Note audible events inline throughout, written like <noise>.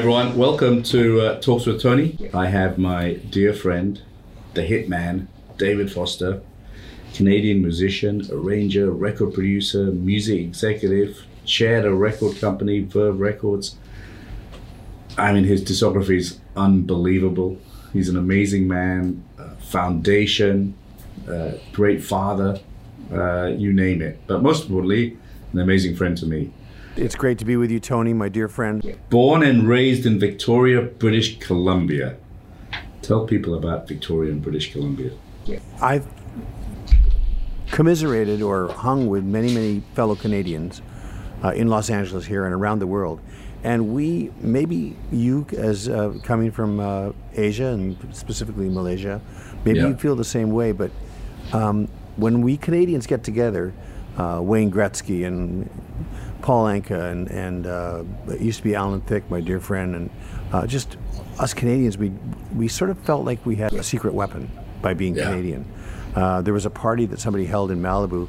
everyone. Welcome to uh, Talks with Tony. I have my dear friend, the hitman, David Foster, Canadian musician, arranger, record producer, music executive, chaired a record company, Verve Records. I mean, his discography is unbelievable. He's an amazing man, uh, foundation, uh, great father, uh, you name it. But most importantly, an amazing friend to me. It's great to be with you, Tony, my dear friend. Born and raised in Victoria, British Columbia. Tell people about Victoria and British Columbia. I've commiserated or hung with many, many fellow Canadians uh, in Los Angeles here and around the world. And we, maybe you, as uh, coming from uh, Asia and specifically Malaysia, maybe Yeah. you feel the same way. But um, when we Canadians get together, uh, Wayne Gretzky and Paul Anka and, and uh, it used to be Alan Thicke, my dear friend, and uh, just us Canadians, we, we sort of felt like we had a secret weapon by being Yeah. Canadian. Uh, there was a party that somebody held in Malibu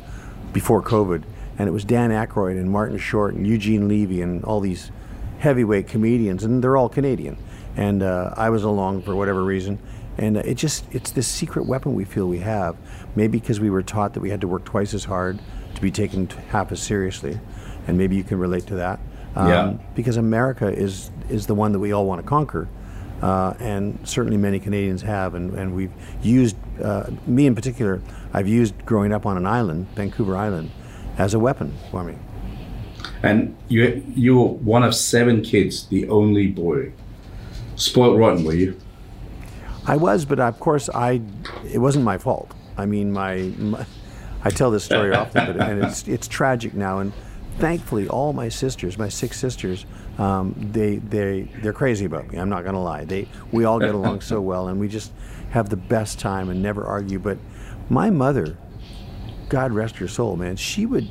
before COVID, and it was Dan Aykroyd and Martin Short and Eugene Levy and all these heavyweight comedians, and they're all Canadian. And uh, I was along for whatever reason, and uh, it just it's this secret weapon we feel we have. Maybe because we were taught that we had to work twice as hard to be taken half as seriously, and maybe you can relate to that. Um, Yeah. Because America is is the one that we all want to conquer. Uh, and certainly many Canadians have, and, and we've used, uh, me in particular, I've used growing up on an island, Vancouver Island, as a weapon for me. And you you were one of seven kids, the only boy. Spoiled rotten, were you? I was, but of course, I it wasn't my fault. I mean, my, my I tell this story <laughs> often, but and it's it's tragic now. And thankfully, all my sisters, my six sisters, um, they they they're crazy about me. I'm not gonna lie. They we all get along so <laughs> well, and we just have the best time and never argue. But my mother, God rest her soul, man, she would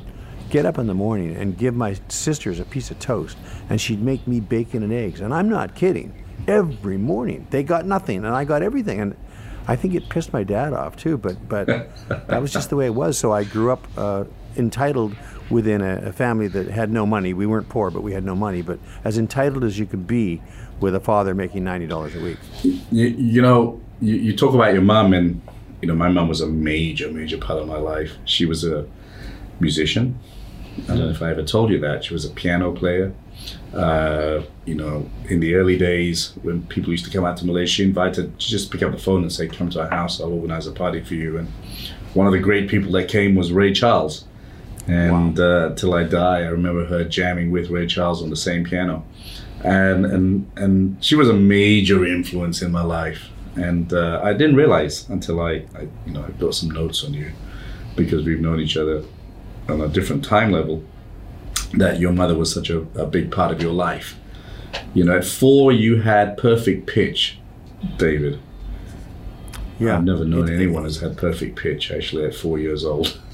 get up in the morning and give my sisters a piece of toast, and she'd make me bacon and eggs. And I'm not kidding. Every morning, they got nothing, and I got everything. And I think it pissed my dad off too. But but <laughs> that was just the way it was. So I grew up uh, entitled within a, a family that had no money. We weren't poor, but we had no money. But as entitled as you could be with a father making ninety dollars a week. You, you know, you, you talk about your mom, and you know, my mom was a major, major part of my life. She was a musician. I don't know if I ever told you that. She was a piano player. Uh, you know, in the early days when people used to come out to Malaysia, she invited, she just pick up the phone and say, "Come to our house. I'll organize a party for you." And one of the great people that came was Ray Charles. And uh, till I die, I remember her jamming with Ray Charles on the same piano, and and and she was a major influence in my life. And uh, I didn't realize until I, I, you know, I built some notes on you, because we've known each other on a different time level, that your mother was such a, a big part of your life. You know, at four, you had perfect pitch, David. Yeah, I've never known It- anyone who's had perfect pitch actually at four years old. <laughs>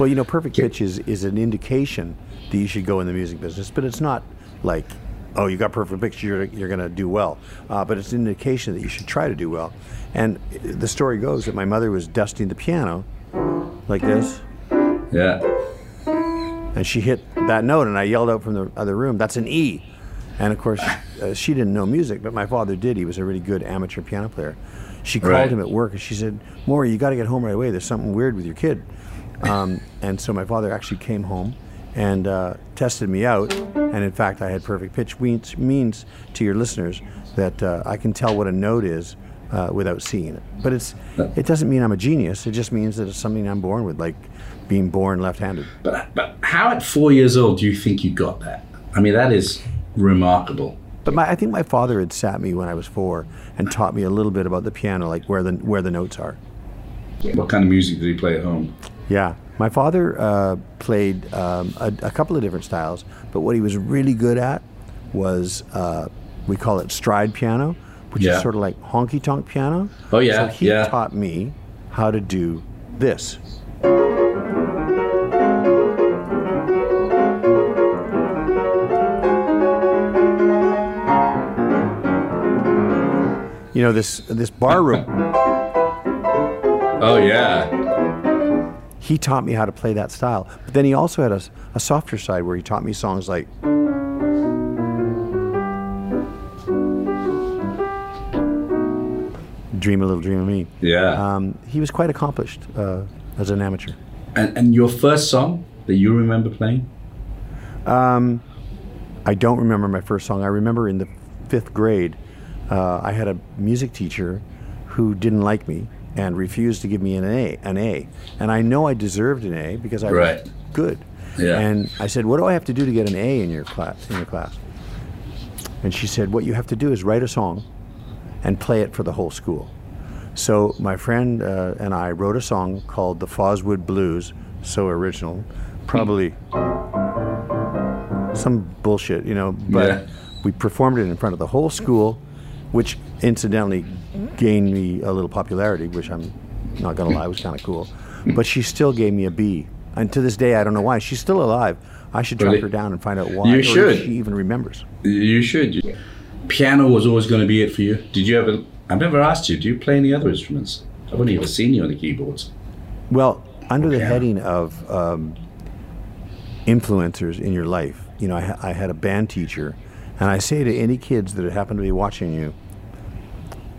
Well, you know, perfect pitch is, is an indication that you should go in the music business, but it's not like, oh, you got perfect pitch, you're, you're going to do well. Uh, but it's an indication that you should try to do well. And the story goes that my mother was dusting the piano like this, Yeah. and she hit that note, and I yelled out from the other room, that's an E. And of course, <laughs> uh, she didn't know music, but my father did. He was a really good amateur piano player. She called Right. him at work and she said, Maury, you got to get home right away. There's something weird with your kid. Um, and so my father actually came home and uh, tested me out. And in fact, I had perfect pitch, which means to your listeners that uh, I can tell what a note is uh, without seeing it. But it's it doesn't mean I'm a genius. It just means that it's something I'm born with, like being born left-handed. But but how at four years old do you think you got that? I mean, that is remarkable. But my, I think my father had sat me when I was four and taught me a little bit about the piano, like where the where the notes are. What kind of music did he play at home? Yeah, my father uh, played um, a, a couple of different styles, but what he was really good at was uh, we call it stride piano, which Yeah. is sort of like honky tonk piano. Oh, yeah, So he yeah. taught me how to do this. You know this this bar room. Oh yeah he taught me how to play that style. But then he also had a, a softer side where he taught me songs like. Dream a Little Dream of Me. Yeah. Um, he was quite accomplished uh, as an amateur. And, and, your first song that you remember playing? Um, I don't remember my first song. I remember in the fifth grade, uh, I had a music teacher who didn't like me and refused to give me an A. An A, and I know I deserved an A because I Right. was good. Yeah. And I said, "What do I have to do to get an A in your class?" In your class. And she said, "What you have to do is write a song, and play it for the whole school." So my friend uh, and I wrote a song called "The Foswood Blues," so original, probably some bullshit, you know. But Yeah. we performed it in front of the whole school, which incidentally gained me a little popularity, which I'm not gonna lie was kind of cool. But she still gave me a B, and to this day I don't know why. She's still alive. I should track Really? her down and find out why. You or if should. she even remembers. You should. Piano was always going to be it for you. Did you ever? I've never asked you. Do you play any other instruments? I've only ever seen you on the keyboards. Well, under the heading of um, influencers in your life, you know, I, ha- I had a band teacher, and I say to any kids that happen to be watching you,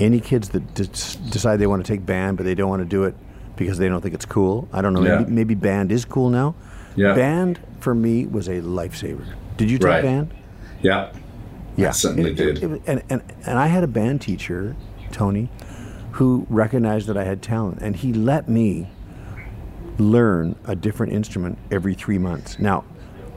any kids that decide they want to take band but they don't want to do it because they don't think it's cool. I don't know. Yeah. Maybe, maybe band is cool now. Yeah. Band for me was a lifesaver. Did you take Right. band? Yeah. Yeah, I certainly It- did. it- it- and, and and I had a band teacher, Tony, who recognized that I had talent, and he let me learn a different instrument every three months. Now,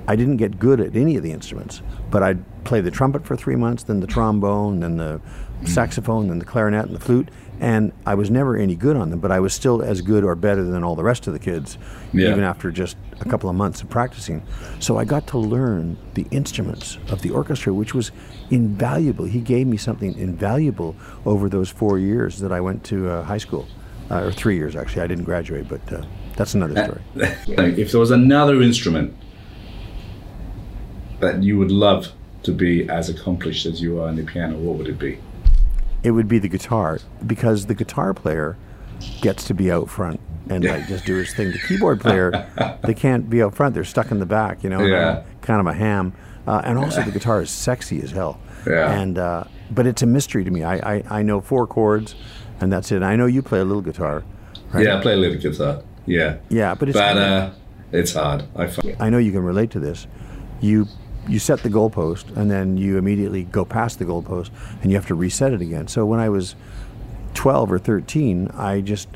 I didn't get good at any of the instruments, but I'd play the trumpet for three months, then the trombone, then the saxophone, and the clarinet and the flute, and I was never any good on them, but I was still as good or better than all the rest of the kids, Yeah. even after just a couple of months of practicing. So I got to learn the instruments of the orchestra, which was invaluable. He gave me something invaluable over those four years that I went to uh, high school, uh, or three years actually. I didn't graduate, but uh, that's another story. <laughs> if there was another instrument that you would love to be as accomplished as you are on the piano, what would it be? It would be the guitar because the guitar player gets to be out front and like just do his thing. The keyboard player, <laughs> they can't be out front; they're stuck in the back. You know, Yeah. Kind of a ham. Uh, and also, the guitar is sexy as hell. Yeah. And uh, but it's a mystery to me. I, I I know four chords, and that's it. I know you play a little guitar. Right? Yeah, I play a little guitar. Yeah. Yeah, but it's But uh, it's hard. I find. I know you can relate to this. You you set the goalpost and then you immediately go past the goalpost and you have to reset it again. So when I was 12 or 13, I just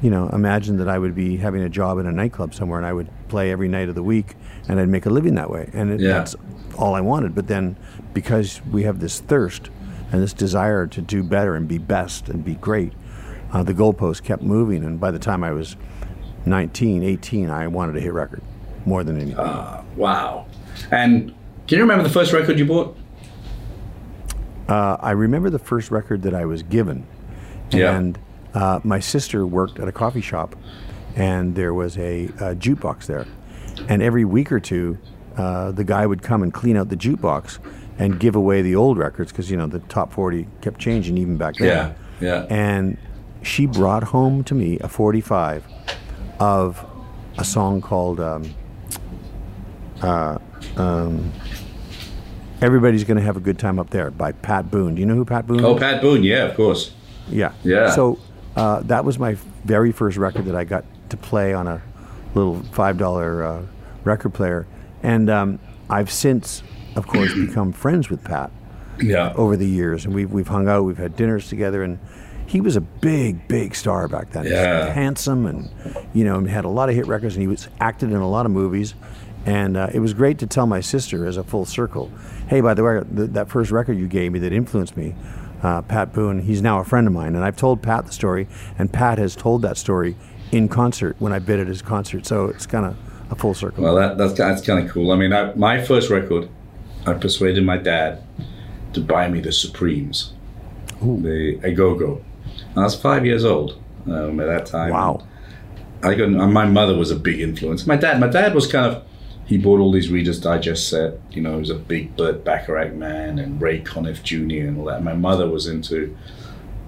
you know imagined that I would be having a job in a nightclub somewhere and I would play every night of the week and I'd make a living that way. And it, Yeah. that's all I wanted. But then because we have this thirst and this desire to do better and be best and be great, uh, the goalpost kept moving. And by the time I was 19, 18, I wanted to hit record more than anything. Wow. And can you remember the first record you bought? Uh, I remember the first record that I was given, Yeah. and uh, my sister worked at a coffee shop, and there was a, a jukebox there, and every week or two, uh, the guy would come and clean out the jukebox and give away the old records because you know the top forty kept changing even back then. Yeah, yeah. And she brought home to me a forty-five of a song called. Um, uh, um, Everybody's going to have a good time up there by Pat Boone. Do you know who Pat Boone Oh, is? Pat Boone. Yeah, of course. Yeah. Yeah. So uh, that was my very first record that I got to play on a little five dollar uh, record player, and um, I've since, of course, <clears throat> become friends with Pat Yeah. over the years, and we've we've hung out, we've had dinners together, and he was a big, big star back then. He was Yeah. handsome, and you know, and had a lot of hit records, and he was acted in a lot of movies. And uh, it was great to tell my sister as a full circle, hey, by the way, th- that first record you gave me that influenced me, uh, Pat Boone, he's now a friend of mine. And I've told Pat the story, and Pat has told that story in concert when I bid at his concert. So it's kind of a full circle. Well, that, that's that's kind of cool. I mean, I, my first record, I persuaded my dad to buy me the Supremes, the A Go Go. I was five years old um, at that time. wow. I got my mother was a big influence. My dad, my dad was kind of he bought all these Reader's Digest set. You know, he was a big Burt Bacharach man and Ray Conniff Jr. and all that. My mother was into,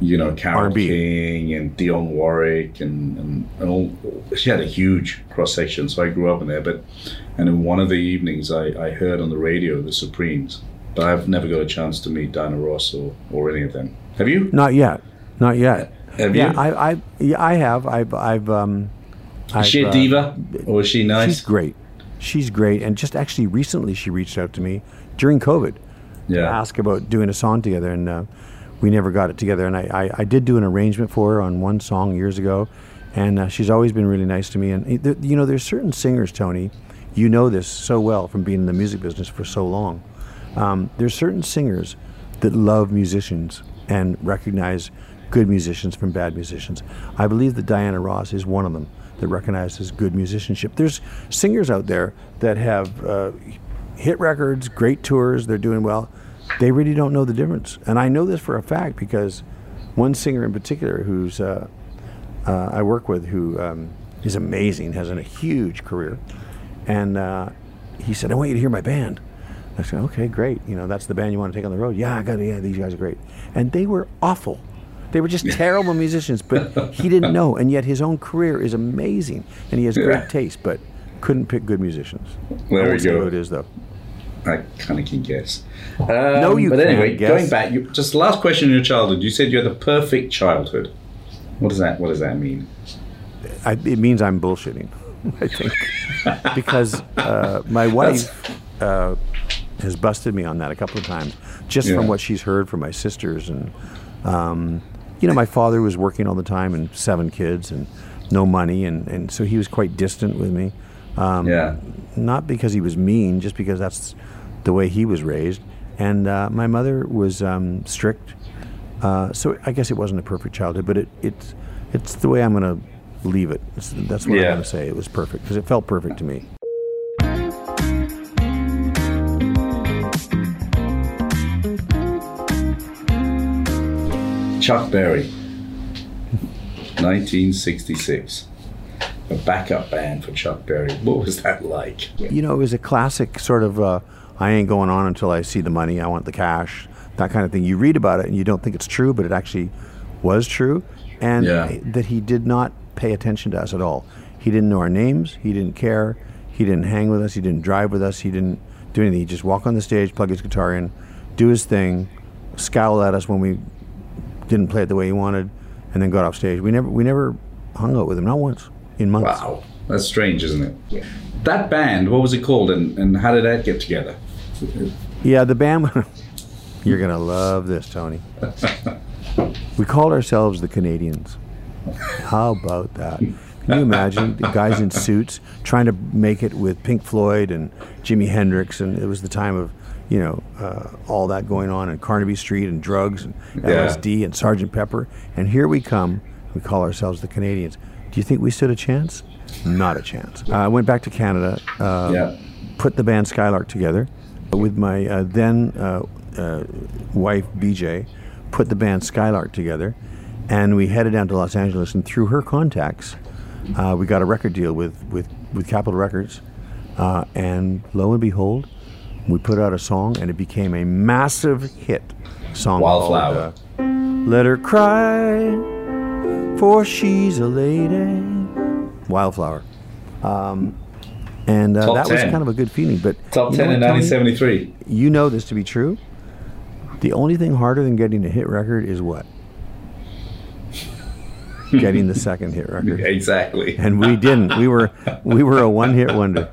you know, Carol R&B. King and Dionne Warwick and, and, and all. She had a huge cross section, so I grew up in there. But and in one of the evenings, I, I heard on the radio the Supremes, but I've never got a chance to meet Diana Ross or, or any of them. Have you? Not yet. Not yet. Have yeah, you? I, I, yeah, I have. I've, I've. Um, Is she I've, a uh, diva or is she nice? She's great. She's great. And just actually recently, she reached out to me during COVID to ask about doing a song together, and uh, we never got it together. And I, I, I did do an arrangement for her on one song years ago, and uh, she's always been really nice to me. And you know, there's certain singers, Tony. You know this so well from being in the music business for so long. Um, there's certain singers that love musicians and recognize good musicians from bad musicians. I believe that Diana Ross is one of them that recognizes good musicianship. There's singers out there that have uh, hit records, great tours, they're doing well. They really don't know the difference. And I know this for a fact because one singer in particular who's uh, uh, I work with who um, is amazing, has a huge career. And uh, he said, I want you to hear my band. I said, okay, great. You know, that's the band you want to take on the road. Yeah, I got it. Yeah, these guys are great. And they were awful. They were just terrible <laughs> musicians, but he didn't know. And yet his own career is amazing. And he has Yeah. great taste, but couldn't pick good musicians. There we go. who it is, though. I kind of can guess. Um, No, you But anyway, guess. going back, you, just the last question in your childhood. You said you had the perfect childhood. What does that? What does that mean? I, it means I'm bullshitting, <laughs> I think, because uh, my wife uh, has busted me on that a couple of times, just Yeah. from what she's heard from my sisters, and um, you know, my father was working all the time and seven kids and no money, and, and so he was quite distant with me. Um, Yeah. Not because he was mean, just because that's the way he was raised. And uh, my mother was um, strict. Uh, so I guess it wasn't a perfect childhood, but it, it's it's the way I'm going to leave it. It's, that's what Yeah. I'm going to say. It was perfect because it felt perfect to me. Chuck Berry, 1966. A backup band for Chuck Berry. What was that like? You know, it was a classic sort of uh, I ain't going on until I see the money. I want the cash. That kind of thing. You read about it and you don't think it's true, but it actually was true. And Yeah. that he did not pay attention to us at all. He didn't know our names. He didn't care. He didn't hang with us. He didn't drive with us. He didn't do anything. He'd just walk on the stage, plug his guitar in, do his thing, scowl at us when we didn't play it the way he wanted, and then got off stage. We never we never hung out with him, not once in months. Wow, that's strange, isn't it? Yeah. That band, what was it called, and, and how did that get together? Yeah, the band. <laughs> You're gonna love this, Tony. <laughs> we called ourselves the Canadians. How about that? Can you imagine the guys in suits trying to make it with Pink Floyd and Jimi Hendrix, and it was the time of, you know, uh, all that going on in Carnaby Street and drugs and Yeah. LSD and Sergeant Pepper, and here we come. We call ourselves the Canadians. Do you think we stood a chance? Not a chance. Uh, I went back to Canada. Uh, Yeah. put the band Skylark together with my uh, then uh, uh, wife BJ. Put the band Skylark together, and we headed down to Los Angeles. And through her contacts, uh, we got a record deal with with with Capitol Records. Uh, and lo and behold, we put out a song, and it became a massive hit. Song Wildflower. called, uh, Let her cry, for she's a lady. Wildflower. Um, and uh, that was kind of a good feeling. But Top 10 in what, Tony? 1973. You know this to be true. The only thing harder than getting a hit record is what? <laughs> getting the second hit record. Exactly. And we didn't. We were we were a one hit wonder.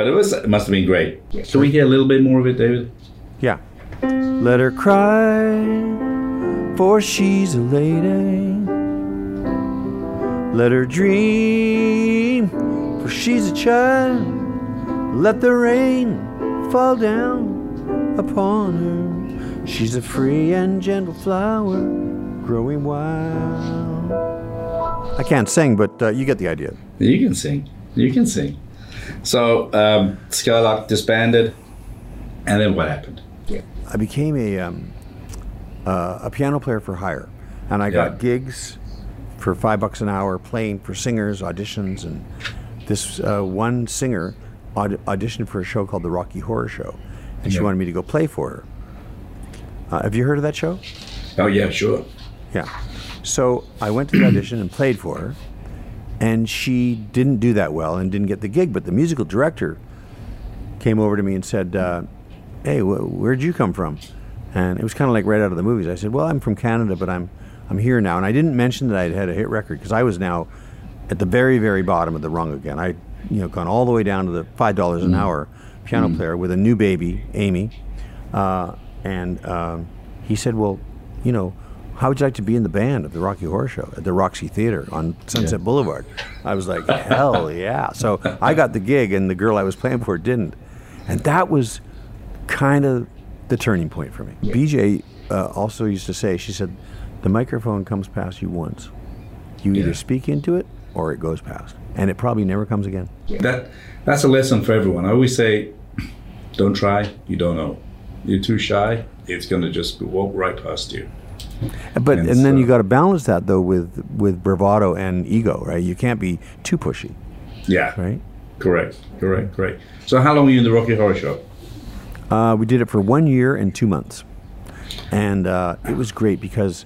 But it was it must have been great. Can we hear a little bit more of it, David? Yeah. Let her cry, for she's a lady. Let her dream, for she's a child. Let the rain fall down upon her. She's a free and gentle flower, growing wild. I can't sing, but uh, you get the idea. You can sing. You can sing. So um, Skylark disbanded, and then what happened? I became a um, uh, a piano player for hire, and I Yeah. got gigs for five bucks an hour playing for singers, auditions, and this uh, one singer aud- auditioned for a show called the Rocky Horror Show, and she wanted me to go play for her. Uh, have you heard of that show? Oh yeah, sure. Yeah. So I went to the audition and played for her, and she didn't do that well and didn't get the gig. But the musical director came over to me and said, uh, "Hey, wh- where'd you come from?" And it was kind of like right out of the movies. I said, "Well, I'm from Canada, but I'm I'm here now. And I didn't mention that I'd had a hit record because I was now at the very, very bottom of the rung again. I, you know, gone all the way down to the five dollars an hour piano player with a new baby, Amy, uh, and um, he said, "Well, you know, how would you like to be in the band of the Rocky Horror Show at the Roxy Theater on Sunset Yeah. Boulevard?" I was like, "Hell yeah!" So I got the gig, and the girl I was playing for didn't, and that was kind of the turning point for me. BJ uh, also used to say, she said, "The microphone comes past you once. You either Yeah. speak into it or it goes past, and it probably never comes again." That that's a lesson for everyone. I always say, don't try, you don't know. You're too shy, it's gonna just walk right past you. But And and, then you so- got to balance that though with with bravado and ego, right? You can't be too pushy, Yeah. right? Correct. Correct. Correct. So how long were you in the Rocky Horror Show? Uh, we did it for one year and two months, and uh, it was great because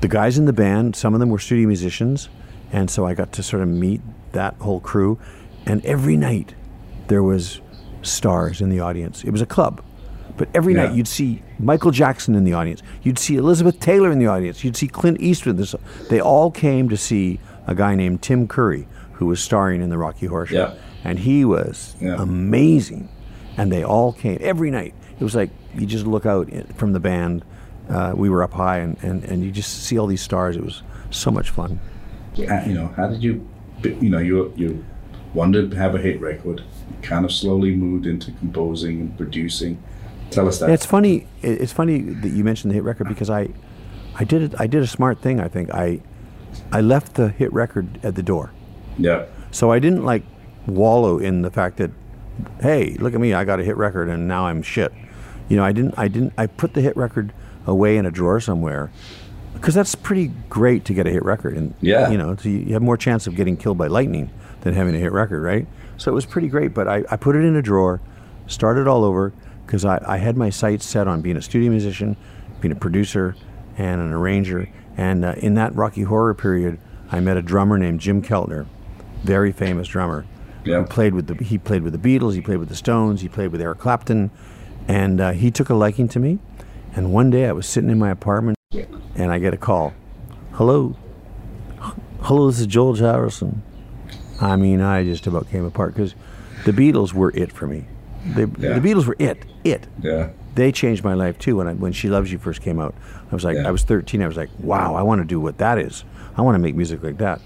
the guys in the band, some of them were studio musicians, and so I got to sort of meet that whole crew. And every night there was stars in the audience. It was a club, but every Yeah. night you'd see Michael Jackson in the audience. You'd see Elizabeth Taylor in the audience. You'd see Clint Eastwood. They all came to see a guy named Tim Curry who was starring in the Rocky Horror Show, Yeah. and he was Yeah. amazing. And they all came every night. It was like you just look out from the band. Uh, we were up high, and, and, and you just see all these stars. It was so much fun. Uh, you know, how did you, you know, you you wanted to have a hit record, kind of slowly moved into composing and producing. Tell us that. Yeah, it's funny. It's funny that you mentioned the hit record because I, I did it. I did a smart thing. I think I, I left the hit record at the door. yeah. So I didn't like wallow in the fact that, hey, look at me, I got a hit record and now I'm shit. You know, I didn't. I didn't. I put the hit record away in a drawer somewhere because that's pretty great to get a hit record and Yeah. you know, so you you have more chance of getting killed by lightning than having a hit record, right? So it was pretty great. But I, I put it in a drawer, started all over because I, I had my sights set on being a studio musician, being a producer, and an arranger. And uh, in that Rocky Horror period, I met a drummer named Jim Keltner, very famous drummer. Yeah. Who played with the he played with the Beatles, he played with the Stones, he played with Eric Clapton, and uh, he took a liking to me. And one day I was sitting in my apartment, and I get a call. Hello, hello, this is George Harrison. I mean, I just about came apart because the Beatles were it for me. They, Yeah. The Beatles were it, it. Yeah. They changed my life too. When I, when She Loves You first came out, I was like, Yeah. I was 13. I was like, wow, I want to do what that is. I want to make music like that.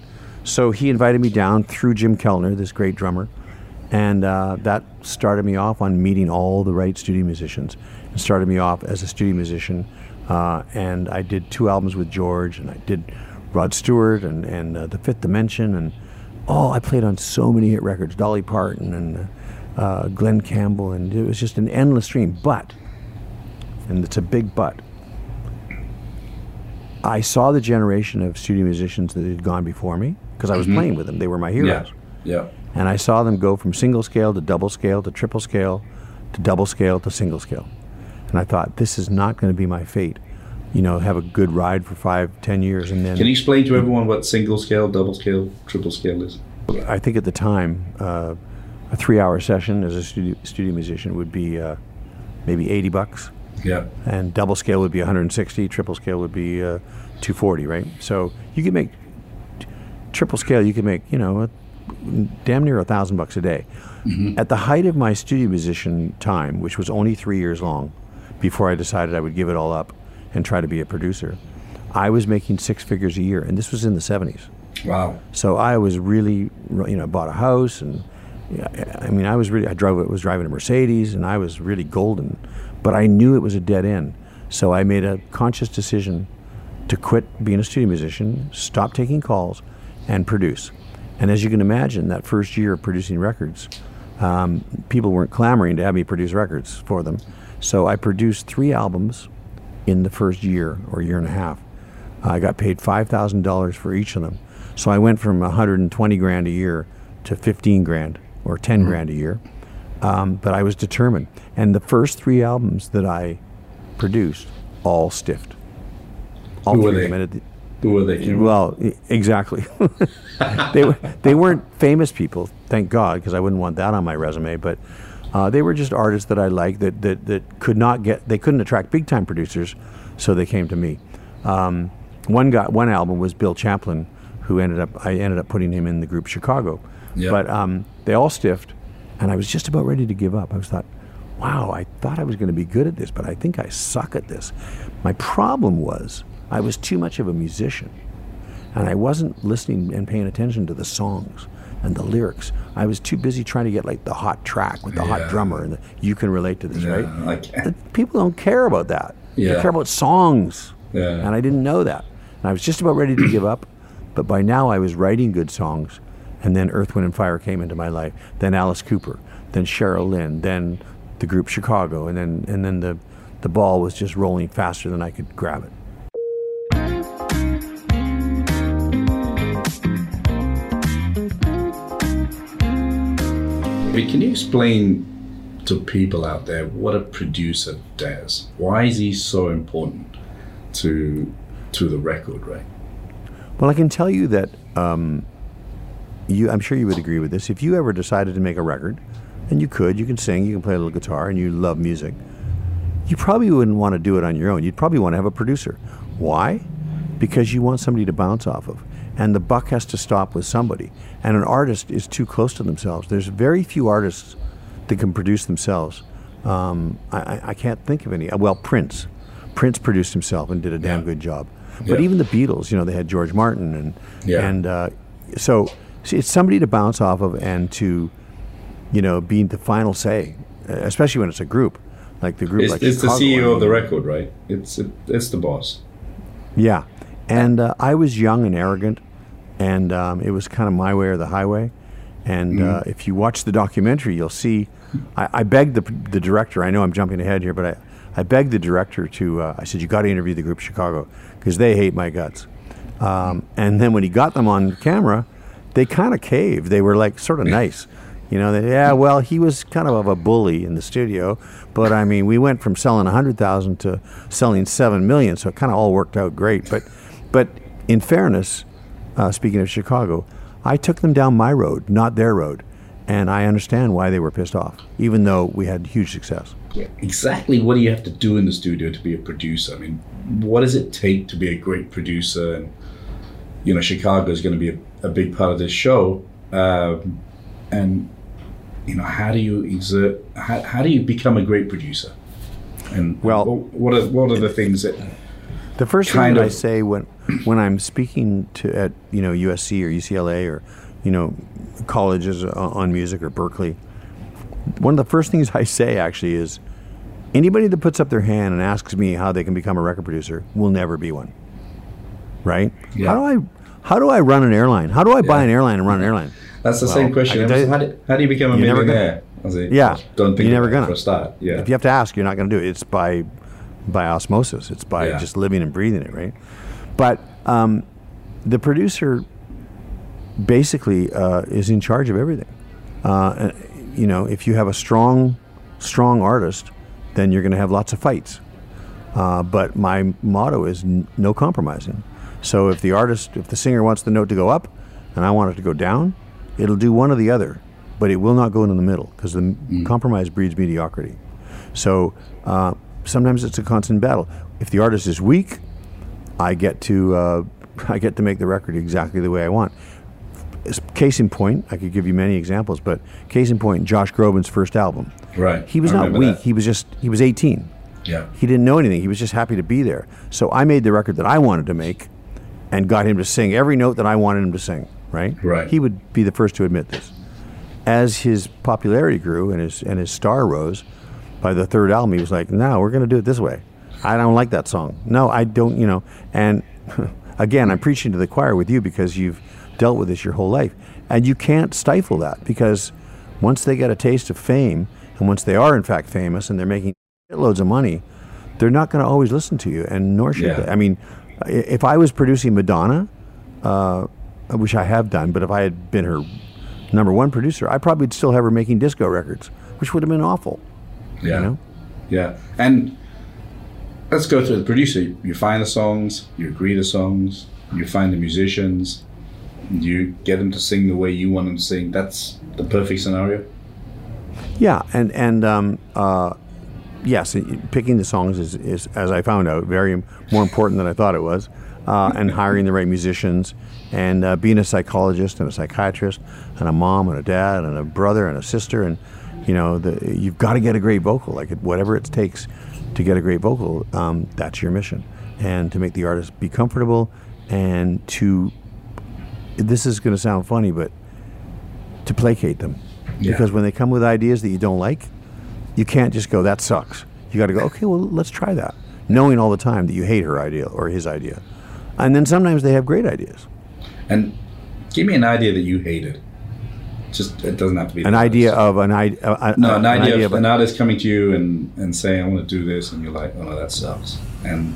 So he invited me down through Jim Keltner, this great drummer, and uh, that started me off on meeting all the right studio musicians. It started me off as a studio musician, uh, and I did two albums with George, and I did Rod Stewart and and uh, The Fifth Dimension, and oh, I played on so many hit records, Dolly Parton and uh, Glen Campbell, and it was just an endless stream. But, and it's a big but. I saw the generation of studio musicians that had gone before me because I was playing with them. They were my heroes. Yeah. Yeah. And I saw them go from single scale to double scale to triple scale to double scale to single scale. And I thought, this is not going to be my fate. You know, have a good ride for five, ten years, and then Can you explain to everyone what single scale, double scale, triple scale is? I think at the time, uh, a three-hour session as a studio, studio musician would be uh, maybe 80 bucks, Yeah. and double scale would be 160. Triple scale would be uh, 240, right? So you could make triple scale. You could make, you know, a, damn near a thousand bucks a day. At the height of my studio musician time, which was only three years long, before I decided I would give it all up and try to be a producer, I was making six figures a year, and this was in the 70s. Wow. So I was really, you know, bought a house, and I mean, I was really, I drove, was driving a Mercedes, and I was really golden, but I knew it was a dead end. So I made a conscious decision to quit being a studio musician, stop taking calls, and produce. And as you can imagine, that first year of producing records, um, people weren't clamoring to have me produce records for them. So I produced three albums in the first year or year and a half. I got paid five thousand dollars for each of them. So I went from 120 grand a year to 15 grand or 10 grand a year. Um, but I was determined. And the first three albums that I produced all stiffed. All Who three of them. Who were they? Well, exactly. <laughs> they were they weren't famous people, thank God, because I wouldn't want that on my resume. But uh, they were just artists that I liked that, that that could not get they couldn't attract big time producers, so they came to me. Um, one guy, one album was Bill Champlin, who ended up I ended up putting him in the group Chicago. Yeah. But um, they all stiffed, and I was just about ready to give up. I was thought, wow, I thought I was going to be good at this, but I think I suck at this. My problem was I was too much of a musician, and I wasn't listening and paying attention to the songs and the lyrics. I was too busy trying to get like the hot track with the Yeah. hot drummer, and the, you can relate to this, Yeah, right? People don't care about that. They care about songs. Yeah. And I didn't know that. And I was just about ready to give up. But by now I was writing good songs. And then Earth, Wind, and Fire came into my life. Then Alice Cooper. Then Cheryl Lynn. Then the group Chicago. And then, and then the, the ball was just rolling faster than I could grab it. I mean, can you explain to people out there what a producer does? Why is he so important to to the record, right? Well, I can tell you that um, you, I'm sure you would agree with this. If you ever decided to make a record, and you could, you can sing, you can play a little guitar, and you love music, you probably wouldn't want to do it on your own. You'd probably want to have a producer. Why? Because you want somebody to bounce off of. And the buck has to stop with somebody. And an artist is too close to themselves. There's very few artists that can produce themselves. Um, I, I- can't think of any. Well, Prince. Prince produced himself and did a damn Yeah. good job. But Yeah. even the Beatles, you know, they had George Martin, and Yeah. and uh, so it's somebody to bounce off of and to, you know, be the final say, uh, especially when it's a group like the group. It's, like it's the CEO of the record, right? It's it, it's the boss. Yeah, and uh, I was young and arrogant, and um, it was kind of my way or the highway. And uh, if you watch the documentary, you'll see. I, I begged the the director. I know I'm jumping ahead here, but I, I begged the director to. Uh, I said you got to interview the group Chicago because they hate my guts. Um, and then when he got them on camera, they kind of caved. They were like sort of nice. You know, they, yeah, well, he was kind of a bully in the studio, but I mean, we went from selling 100,000 to selling 7 million, so it kind of all worked out great. But, but in fairness, uh, speaking of Chicago, I took them down my road, not their road. And I understand why they were pissed off, even though we had huge success. Yeah, Exactly what do you have to do in the studio to be a producer? I mean, what does it take to be a great producer? And you know, Chicago is going to be a, a big part of this show. Um, and you know, how do you exert? How, how do you become a great producer? And Well- what are what are the things that? The first thing that I say when when I'm speaking to at you know USC or UCLA or you know colleges on music or Berklee, one of the first things <laughs> I say actually is anybody that puts up their hand and asks me how they can become a record producer will never be one. Right? Yeah. How do I how do I run an airline? How do I buy Yeah. an airline and run an airline? That's the Well, same question. tell how, do, how do you become a gonna- millionaire? Like, Yeah. don't think You're never gonna. for a start. Yeah, If you have to ask, you're not to do it. It's by by osmosis. It's by Yeah. just living and breathing it, right? But um, the producer basically uh, is in charge of everything. Uh, you know, if you have a strong, strong artist, then you're going to have lots of fights. Uh, but my motto is n- no compromising. So if the artist, if the singer wants the note to go up, and I want it to go down, it'll do one or the other, but it will not go into the middle because the m compromise breeds mediocrity. So uh, sometimes it's a constant battle. If the artist is weak, I get to uh, <laughs> I get to make the record exactly the way I want. Case in point, I could give you many examples, but case in point, Josh Groban's first album. Right. He was I not weak. that. He was just he was 18. yeah, He didn't know anything. He was just happy to be there. So I made the record that I wanted to make and got him to sing every note that I wanted him to sing, right? Right. He would be the first to admit this. As his popularity grew and his and his star rose, by the third album he was like, "No, we're going to do it this way. I don't like that song. No, I don't, you know." And <laughs> again, I'm preaching to the choir with you because you've dealt with this your whole life. And you can't stifle that because once they get a taste of fame and once they are in fact famous and they're making loads of money, they're not going to always listen to you, and nor should Yeah. they. I mean, if I was producing Madonna, uh, which I have done, but if I had been her number one producer, I probably would still have her making disco records, which would have been awful. yeah, know? yeah. And let's go through the producer. You find the songs, you agree the songs, you find the musicians, you get them to sing the way you want them to sing. That's the perfect scenario. Yeah, and and um, uh, yes, picking the songs is, is, as I found out, very more important than I thought it was. uh, and hiring the right musicians and uh, being a psychologist and a psychiatrist and a mom and a dad and a brother and a sister and you know the, you've got to get a great vocal like whatever it takes to get a great vocal um, that's your mission and to make the artist be comfortable and to this is going to sound funny but to placate them Yeah. because when they come with ideas that you don't like you can't just go that sucks you got to go okay well let's try that knowing all the time that you hate her idea or his idea and then sometimes they have great ideas And give me an idea that you hated. Just it doesn't have to be an idea artist. of an, I- uh, No, an, idea, of an artist coming to you and, and saying, "I want to do this," and you're like, "Oh no, that sucks." And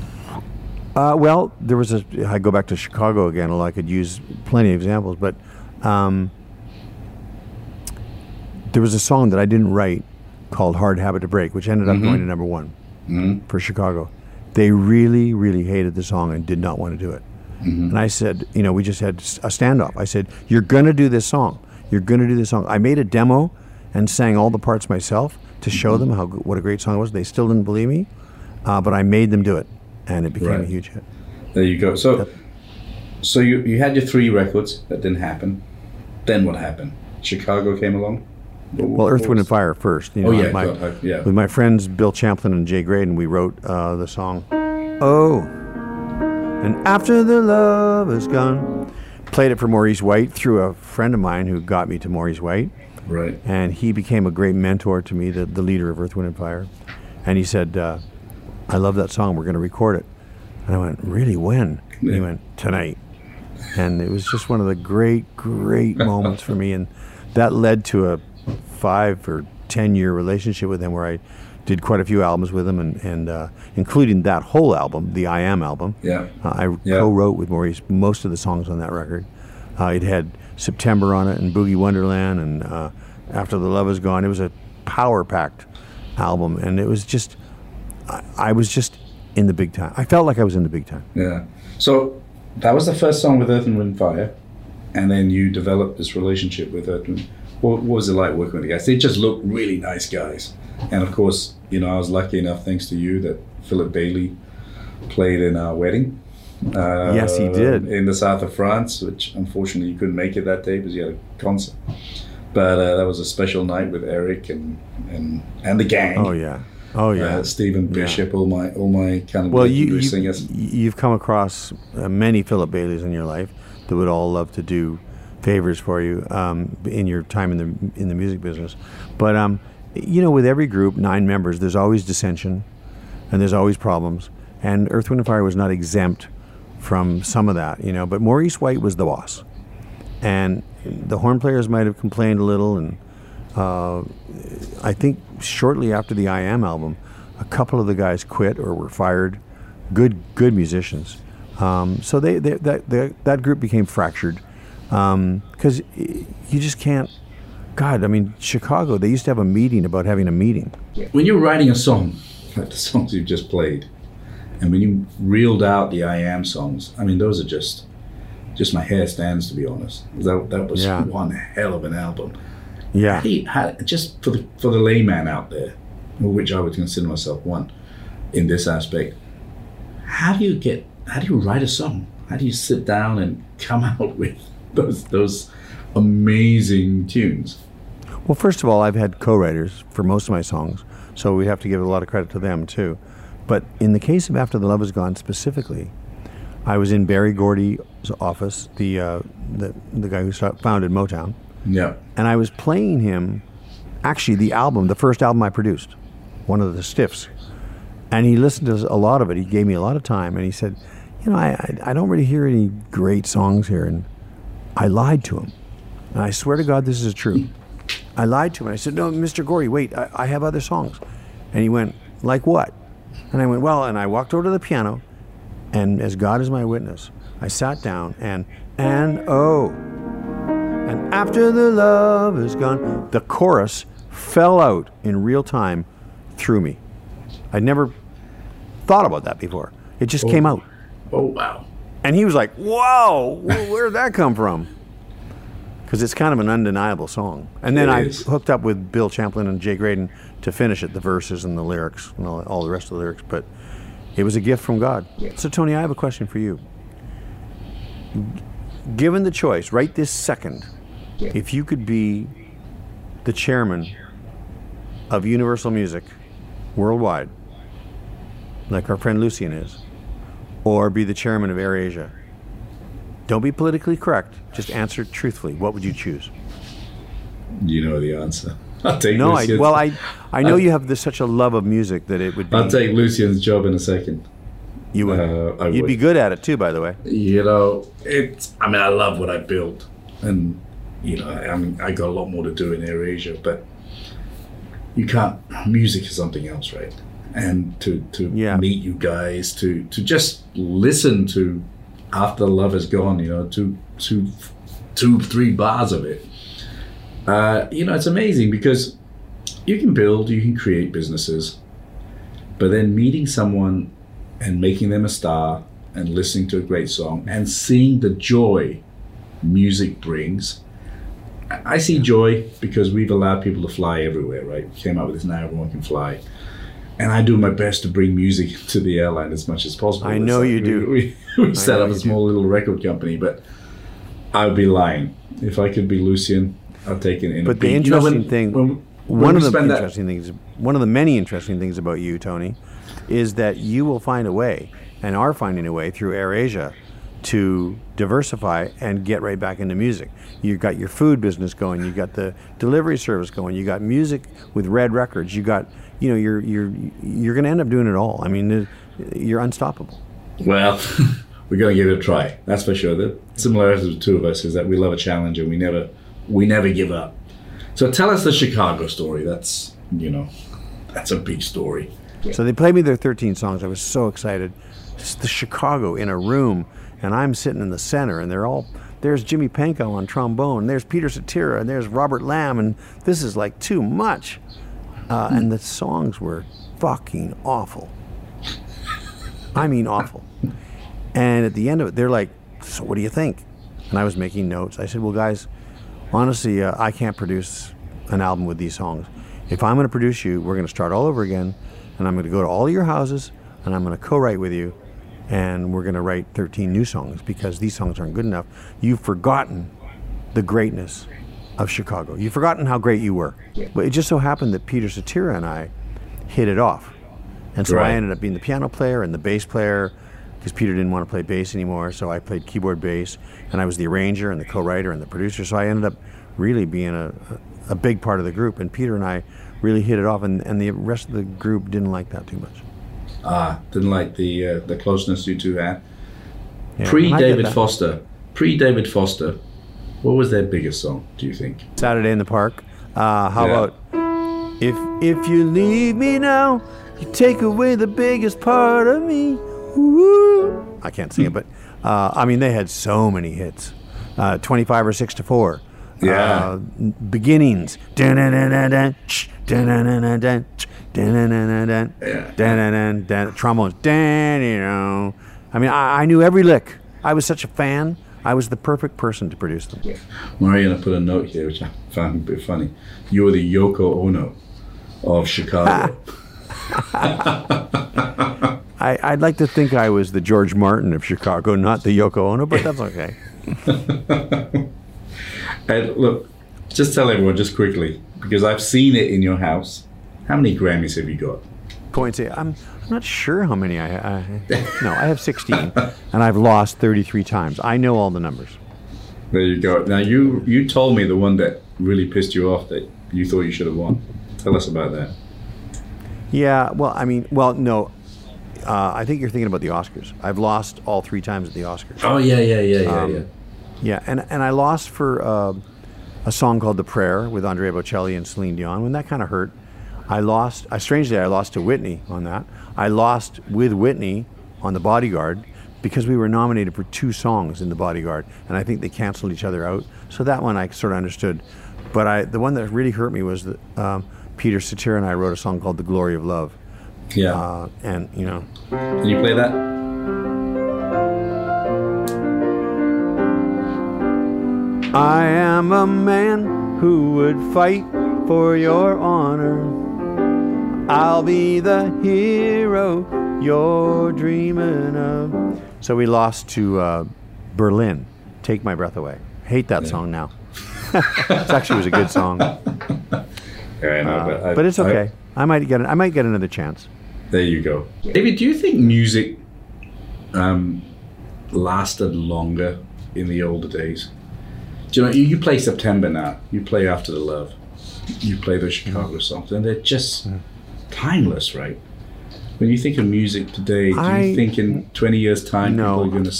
Uh, well, there was a. I go back to Chicago again, I could use plenty of examples, but um, there was a song that I didn't write called "Hard Habit to Break," which ended up Mm-hmm. going to number one for Chicago. They really, really hated the song and did not want to do it. Mm-hmm. And I said, you know, we just had a standoff. I said, "You're going to do this song. You're going to do this song." I made a demo and sang all the parts myself to show Mm-hmm. them how what a great song it was. They still didn't believe me, uh, but I made them do it, and it became a huge hit. there you go. So, so you you had your three records that didn't happen. Then what happened? Chicago came along. Well, Earth, Wind, and Fire first. You Oh, yeah, my- I- yeah. With my friends Bill Champlin and Jay Graydon, we wrote uh, the song. Oh, and after the love is gone, played it for Maurice White through a friend of mine who got me to Maurice White, Right. and he became a great mentor to me, the, the leader of Earth, Wind, and Fire. And he said, uh, "I love that song. We're going to record it." And I went, "Really? When?" And he went, "Tonight." And it was just one of the great, great moments for me, and that led to a five or ten year relationship with him, where I did quite a few albums with him, and, and uh, including that whole album, the I Am album. Yeah. Uh, I Yeah. co-wrote with Maurice most of the songs on that record. Uh, it had September on it and Boogie Wonderland and uh, After the Love Is Gone. It was a power-packed album, and it was just, I, I was just in the big time. I felt like I was in the big time. Yeah. So that was the first song with Earth and Wind Fire, and then you developed this relationship with Earth and what, what was it like working with the guys? They just looked really nice guys, and of course, you know, I was lucky enough, thanks to you, that Philip Bailey played in our wedding. Uh, Yes, he did. in the south of France, which unfortunately you couldn't make it that day because you had a concert. But uh, that was a special night with Eric and and and the gang. Oh yeah, oh yeah. Uh, Stephen Bishop, all my all my kind of well, you, you singers. you've come across uh, many Philip Baileys in your life that would all love to do favors for you um, in your time in the in the music business. But um, you know, with every group, nine members, there's always dissension, and there's always problems. And Earth, Wind, and Fire was not exempt from some of that, you know. But Maurice White was the boss, and the horn players might have complained a little, and uh, I think shortly after the I Am album, a couple of the guys quit or were fired. Good, good musicians. Um, so they, they that that that group became fractured Um, because you just can't. God, I mean, Chicago. They used to have a meeting about having a meeting. when you're writing a song, <laughs> like the songs you've just played, and when you reeled out the I Am songs, I mean, those are just, just my hair stands to be honest. That, that was Yeah. one hell of an album. Yeah, He had, just for the for the layman out there, which I would consider myself one, in this aspect. How do you get? How do you write a song? How do you sit down and come <laughs> out with <laughs> those those amazing tunes? Well, first of all, I've had co-writers for most of my songs, so we have to give a lot of credit to them too. But in the case of After the Love Is Gone specifically, I was in Berry Gordy's office, the uh, the, the guy who founded Motown, Yeah. and I was playing him, actually the album, the first album I produced, one of the stiffs, and he listened to a lot of it. He gave me a lot of time, and he said, "You know, I I, I don't really hear any great songs here," and I lied to him, and I swear to God, this is true. I lied to him. I said, "No, Mr. Gordy, wait, I, I have other songs," and he went, "Like what?" And I went, "Well," and I walked over to the piano, and as God is my witness, I sat down and and oh. And after the love is gone, the chorus fell out in real time through me. I'd never thought about that before. It just oh. came out. Oh wow. And he was like, Whoa, where did that come from? Because it's kind of an undeniable song. And then I hooked up with Bill Champlin and Jay Graydon to finish it, the verses and the lyrics and all, all the rest of the lyrics. But it was a gift from God. So, Tony, I have a question for you. given the choice, right this second, if you could be the chairman of Universal Music worldwide, like our friend Lucian is, or be the chairman of AirAsia, don't be politically correct. Just answer truthfully. What would you choose? You know the answer. <laughs> I'll take No, I, well, I, I know I- you have this, such a love of music that it would be. I'll take Lucian's job in a second. you would. uh, I You'd would. be good at it too, by the way. You know, it's. I mean, I love what I built, and you know, I, I mean, I got a lot more to do in AirAsia, but you can't. Music is something else, right? And to to Yeah. meet you guys, to to just listen to after love is gone, you know, two two two three bars of it. Uh, you know, it's amazing because you can build, you can create businesses, but then meeting someone and making them a star and listening to a great song and seeing the joy music brings. I see joy because we've allowed people to fly everywhere, right? We came out with this now everyone can fly. And I do my best to bring music to the airline as much as possible. I know you do. We, we, we set up a small little record company, but I would be lying. If I could be Lucian, I'd take it in. But the beat. You know, when- interesting thing, when- when one of the spend that- interesting things, one of the many interesting things about you, Tony, is that you will find a way, and are finding a way through AirAsia, to diversify and get right back into music. You've got your food business going. You've got the delivery service going. You got music with Red Records. You got, you know, you're you're you're going to end up doing it all. I mean, you're unstoppable. Well, we're going to give it a try. That's for sure. The similarity of the two of us is that we love a challenge and we never we never give up. So tell us the Chicago story. That's you know, that's a big story. So they played me their 13 songs. I was so excited. It's the Chicago in a room, and I'm sitting in the center, and they're all there's Jimmy Pankow on trombone, there's Peter Cetera, and there's Robert Lamb, and this is like too much. Uh, and the songs were fucking awful. I mean, awful. And at the end of it, they're like, "So what do you think?" And I was making notes. I said, "Well, guys, honestly, uh, I can't produce an album with these songs. If I'm going to produce you, we're going to start all over again, and I'm going to go to all your houses, and I'm going to co-write with you, and we're going to write 13 new songs because these songs aren't good enough. You've forgotten the greatness of Chicago. You've forgotten how great you were. But it just so happened that Peter Cetera and I hit it off, and so Right. I ended up being the piano player and the bass player. Because Peter didn't want to play bass anymore, so I played keyboard bass, and I was the arranger and the co-writer and the producer. So I ended up really being a, a big part of the group. And Peter and I really hit it off, and, and the rest of the group didn't like that too much. Ah, didn't like the uh, the closeness you two had. Yeah, Pre and I get David. Foster, pre David Foster, what was their biggest song? Do you think? Saturday in the Park. Uh, how Yeah. about if if you leave me now, you take away the biggest part of me. Woo. I can't sing it, but uh, I mean they had so many hits. Uh, Twenty-five or six to four. Yeah. Uh, beginnings. Yeah. Trombones. dun, you know. I mean, I, I knew every lick. I was such a fan. I was the perfect person to produce them. Mariana put a note here, which I found a bit funny. You were the Yoko Ono of Chicago. <laughs> <laughs> I, I'd like to think I was the George Martin of Chicago, not the Yoko Ono, but that's okay. <laughs> and look, just tell everyone just quickly because I've seen it in your house. How many Grammys have you got? Points. I'm, I'm not sure how many I, I no I have 16 and I've lost 33 times. I know all the numbers. There you go. Now you you told me the one that really pissed you off that you thought you should have won. Tell us about that. Yeah. Well, I mean, well, no. Uh, I think you're thinking about the Oscars. I've lost all three times at the Oscars. Oh yeah, yeah, yeah, yeah, Um, yeah. Yeah, and and I lost for uh, a song called "The Prayer" with Andrea Bocelli and Celine Dion. When that kind of hurt, I lost. I strangely I lost to Whitney on that. I lost with Whitney on The Bodyguard because we were nominated for two songs in The Bodyguard, and I think they canceled each other out. So that one I sort of understood, but I the one that really hurt me was that um, Peter Cetera and I wrote a song called "The Glory of Love," Yeah. uh, and you know. Can you play that? I am a man who would fight for your honor. I'll be the hero you're dreaming of. So we lost to uh, Berlin, Take My Breath Away. Hate that song now. <laughs> it actually was a good song, uh, <laughs> Yeah, I know, but, I- but it's okay. I, might get I might get another chance. there you go. David, do you think music um, lasted longer in the older days? Do you know, you, you play September now, you play After the Love, you play the Chicago Mm. songs, and they're just timeless, right? When you think of music today, do I- you think in 20 years' time No. people are going to.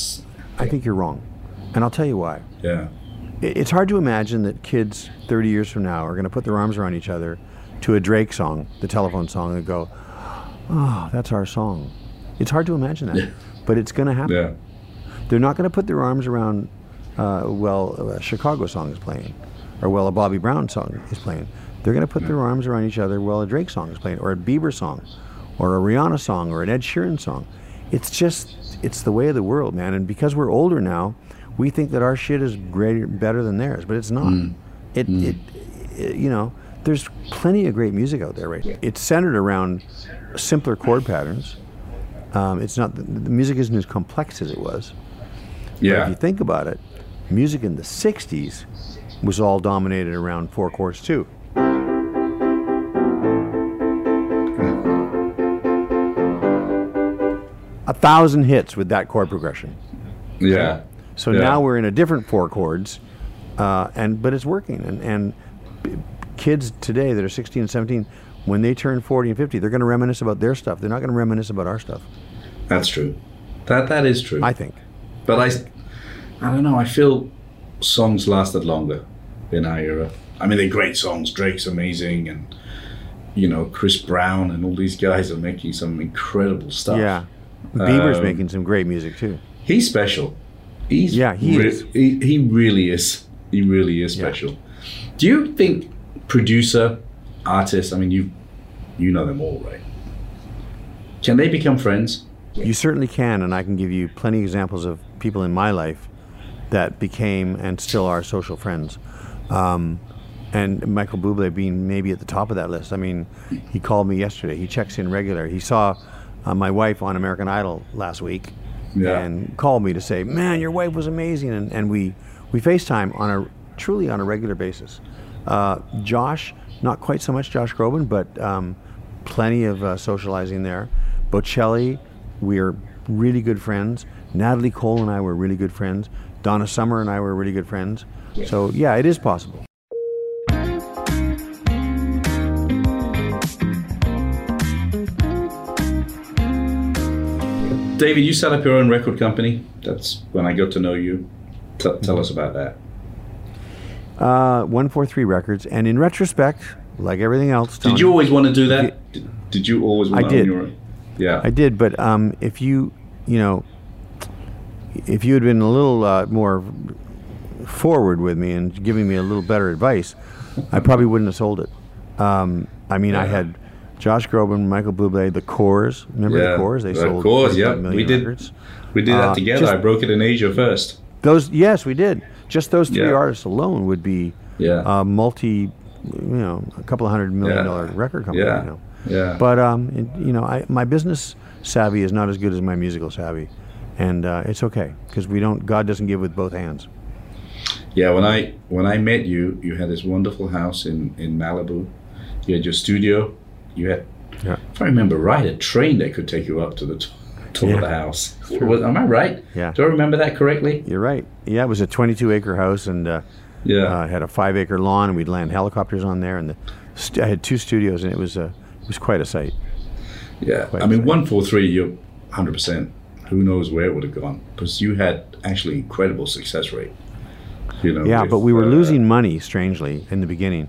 I think you're wrong, and I'll tell you why. Yeah. It's hard to imagine that kids 30 years from now are going to put their arms around each other to a Drake song, the telephone song, and go, "Oh, that's our song." It's hard to imagine that, but it's going to happen. Yeah. They're not going to put their arms around, uh, well, a Chicago song is playing, or well, a Bobby Brown song is playing. They're going to put their arms around each other while a Drake song is playing, or a Bieber song, or a Rihanna song, or an Ed Sheeran song. It's just, it's the way of the world, man. And because we're older now, we think that our shit is greater, better than theirs, but it's not. It, it, it, you know, there's plenty of great music out there, right? It's centered around simpler chord patterns. Um, it's not the, the music isn't as complex as it was. But if you think about it, music in the 60s was all dominated around four chords too. Thousand hits with that chord progression. Yeah. So Yeah. now we're in a different four chords, uh, and but it's working. And, and kids today that are 16 and 17, when they turn 40 and 50, they're going to reminisce about their stuff. They're not going to reminisce about our stuff. That's true. That That is true. I think. But I, I don't know. I feel songs lasted longer in our era. I mean, they're great songs. Drake's amazing, and you know Chris Brown and all these guys are making some incredible stuff. Yeah. Bieber's Um, making some great music too. he's special. He's Yeah, he re- is. He, he really is. He really is Yeah. special. Do you think producer, artist? I mean, you you know them all, right? Can they become friends? You certainly can, and I can give you plenty of examples of people in my life that became and still are social friends. Um, and Michael Bublé being maybe at the top of that list. I mean, he called me yesterday. He checks in regular. He saw uh, my wife on American Idol last week Yeah. and called me to say, "Man, your wife was amazing." And, and we we FaceTime on a truly on a regular basis. Uh, Josh, not quite so much Josh Groban, but um, plenty of uh, socializing there. Bocelli, we're really good friends. Natalie Cole and I were really good friends. Donna Summer and I were really good friends. So yeah, it is possible. David, you set up your own record company. That's when I got to know you. T- tell us about that. Uh, 143 Records, and in retrospect, like everything else, Did you always want to do that? Did, did you always want I to own did. your own? Yeah. I did, but um, if you, you know, if you had been a little uh, more forward with me and giving me a little better advice, I probably wouldn't have sold it. Um, I mean, I had Josh Groban, Michael Bublé, the Corrs. Remember Yeah, the Corrs? They the sold Corrs, 25 yeah. We did. records. we did that uh, together. just- I broke it in Asia first. Those, yes, we did. Just those three Yeah. artists alone would be Yeah. a multi, you know, a couple of hundred million Yeah. dollar record company. Yeah. You know. yeah. But um, it, you know, I, my business savvy is not as good as my musical savvy, and uh, it's okay because we don't. God doesn't give with both hands. yeah. When I when I met you, you had this wonderful house in in Malibu. You had your studio. You had, Yeah. if I remember right, a train that could take you up to the t- top Yeah. of the house. Was, am I right? Yeah. Do I remember that correctly? You're right. Yeah, it was a 22 acre house, and uh, Yeah. uh, had a five acre lawn, and we'd land helicopters on there, and the st- I had two studios, and it was uh, it was quite a sight. Yeah, Quite I mean, four three, you're hundred percent. Who knows where it would have gone? Because you had actually incredible success rate. You know. Yeah, with, but we were uh, losing money strangely in the beginning,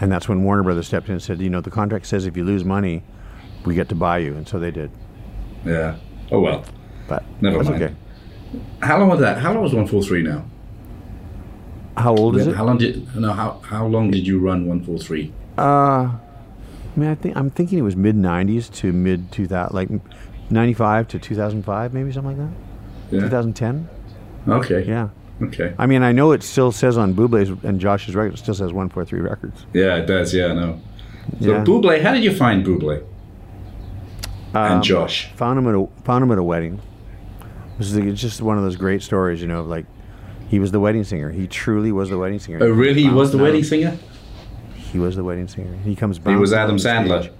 and that's when Warner Brothers stepped in and said, you know, the contract says if you lose money, we get to buy you, and so they did. Yeah. Oh well. But Never mind. okay. How long was that? How long was one four three now? How old is it? How long did no? How how long did you run one four three? Uh, I mean, I think I'm thinking it was mid '90s to mid 2000, like '95 to 2005, maybe something like that. Yeah. 2010. Okay. Yeah. Okay. I mean, I know it still says on Bublé's and Josh's record, it still says 143 Records. Yeah, it does. Yeah, I know. So Yeah. Bublé, how did you find Bublé Um, and Josh? Found him at a found him at a wedding. This is it's just one of those great stories, you know, of like he was the wedding singer. He truly was the wedding singer. Oh, really? He was the wedding singer? He was the wedding singer. He comes. By. He was Adam Sandler. stage.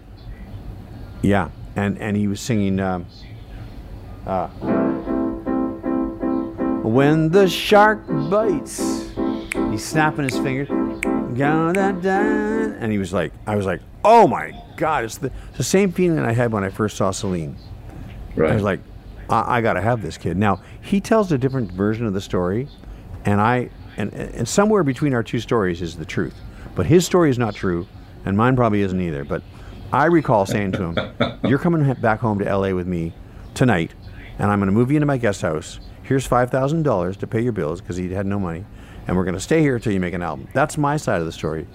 Yeah, and and he was singing. Um, uh, when the shark bites, he's snapping his fingers. Ga da da, And he was like, I was like, oh my god, it's the, it's the same feeling I had when I first saw Celine. Right. I was like, I, I got to have this kid. Now he tells a different version of the story, and I and and somewhere between our two stories is the truth. But his story is not true, and mine probably isn't either. But I recall saying to him, <laughs> "You're coming back home to L.A. with me tonight, and I'm going to move you into my guest house. Here's five thousand dollars to pay your bills because he had no money, and we're going to stay here until you make an album." That's my side of the story.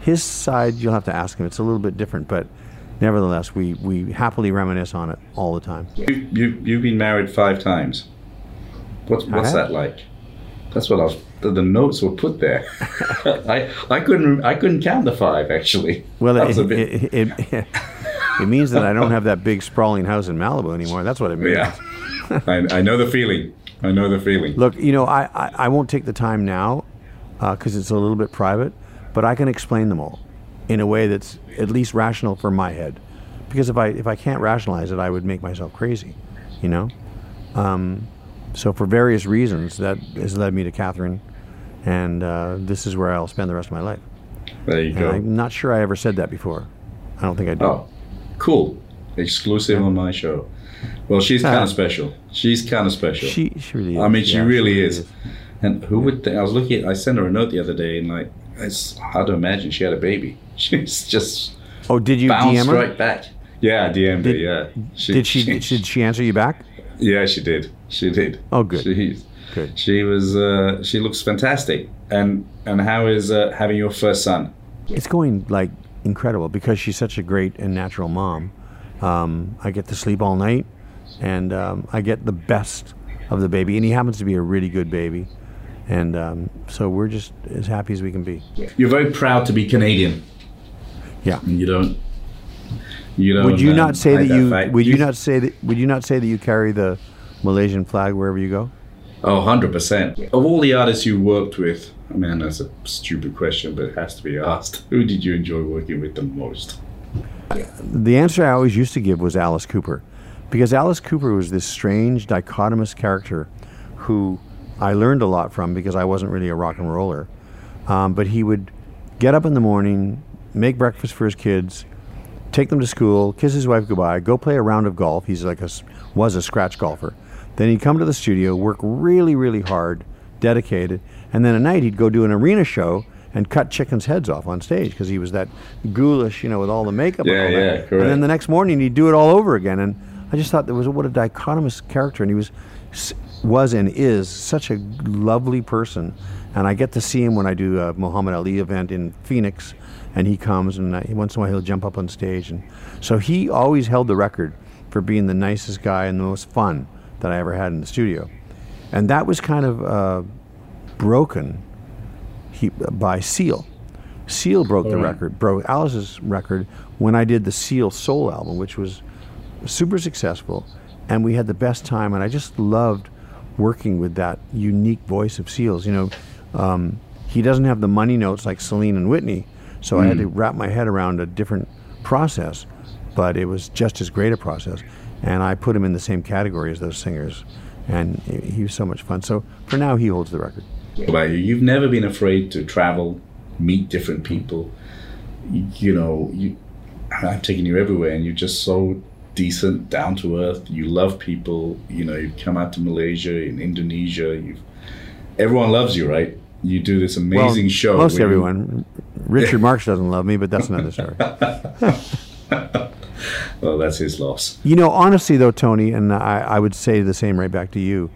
His side, you'll have to ask him. It's a little bit different, but nevertheless, we we happily reminisce on it all the time. You, you, you've been married five times. What's, what's that like? That's what I was. The, the notes were put there. <laughs> I I couldn't I couldn't count the five actually. Well, that it, was a bit. it, it, it, <laughs> it means that I don't have that big sprawling house in Malibu anymore. That's what it means. yeah, <laughs> I, I know the feeling. I know the feeling. Look, you know, I, I, I won't take the time now because it's a little bit private, but I can explain them all in a way that's at least rational for my head. Because if I if I can't rationalize it, I would make myself crazy, you know. Um, so for various reasons, that has led me to Catherine, and uh, this is where I'll spend the rest of my life. There you And go. I'm not sure I ever said that before. I don't think I did. Oh, cool. Exclusive on my show. Well, she's kind of special. She's kind of special. She she really is. I mean, she Yeah, really is. And who would think? I was looking. At, I sent her a note the other day, and like, it's hard to imagine she had a baby. <laughs> She's just Oh, did you bounced DM her? right back. Yeah, I DM'd her. Did- Yeah. She, Did she, did she answer you back? Yeah, she did. She did. Oh, good. She, Good. she was. Uh, she looks fantastic. And and how is uh, having your first son? It's going like incredible because she's such a great and natural mom. Um, I get to sleep all night, and um, I get the best of the baby, and he happens to be a really good baby, and um, so we're just as happy as we can be. You're very proud to be Canadian. Yeah. You don't. You don't. Would you um, not say that you? fact. Would you not say that? Would you not say that you carry the Malaysian flag wherever you go? Oh, 100%. Of all the artists you worked with, I mean, that's a stupid question, but it has to be asked. <laughs> Who did you enjoy working with the most? The answer I always used to give was Alice Cooper, because Alice Cooper was this strange dichotomous character who I learned a lot from because I wasn't really a rock and roller. Um, but he would get up in the morning, make breakfast for his kids, take them to school, kiss his wife goodbye, go play a round of golf. He's like a was a scratch golfer. Then he'd come to the studio, work really really hard, dedicated, and then at night he'd go do an arena show and cut chickens' heads off on stage because he was that ghoulish, you know, with all the makeup. Yeah, and all that. yeah, And then the next morning he'd do it all over again, and I just thought there was what a dichotomous character, and he was was and is such a lovely person. And I get to see him when I do a Muhammad Ali event in Phoenix, and he comes, and I, once in a while he'll jump up on stage, and so he always held the record for being the nicest guy and the most fun that I ever had in the studio, and that was kind of uh, broken he, by Seal. Seal broke the record, broke Alice's record when I did the Seal Soul album, which was super successful, and we had the best time. And I just loved working with that unique voice of Seal's. You know, um, he doesn't have the money notes like Celine and Whitney, so I had to wrap my head around a different process, but it was just as great a process. And I put him in the same category as those singers, and he was so much fun. So for now, he holds the record. About you? You've never been afraid to travel, meet different people. You, you know, you, I've taken you everywhere, and you're just so decent, down to earth. You love people. You know, you've come out to Malaysia, in Indonesia. You've everyone loves you, right? You do this amazing Well, show. Most where you- everyone. Richard Marx doesn't love me, but that's another story. <laughs> well, that's his loss. You know, honestly, though, Tony, and I, I would say the same right back to you,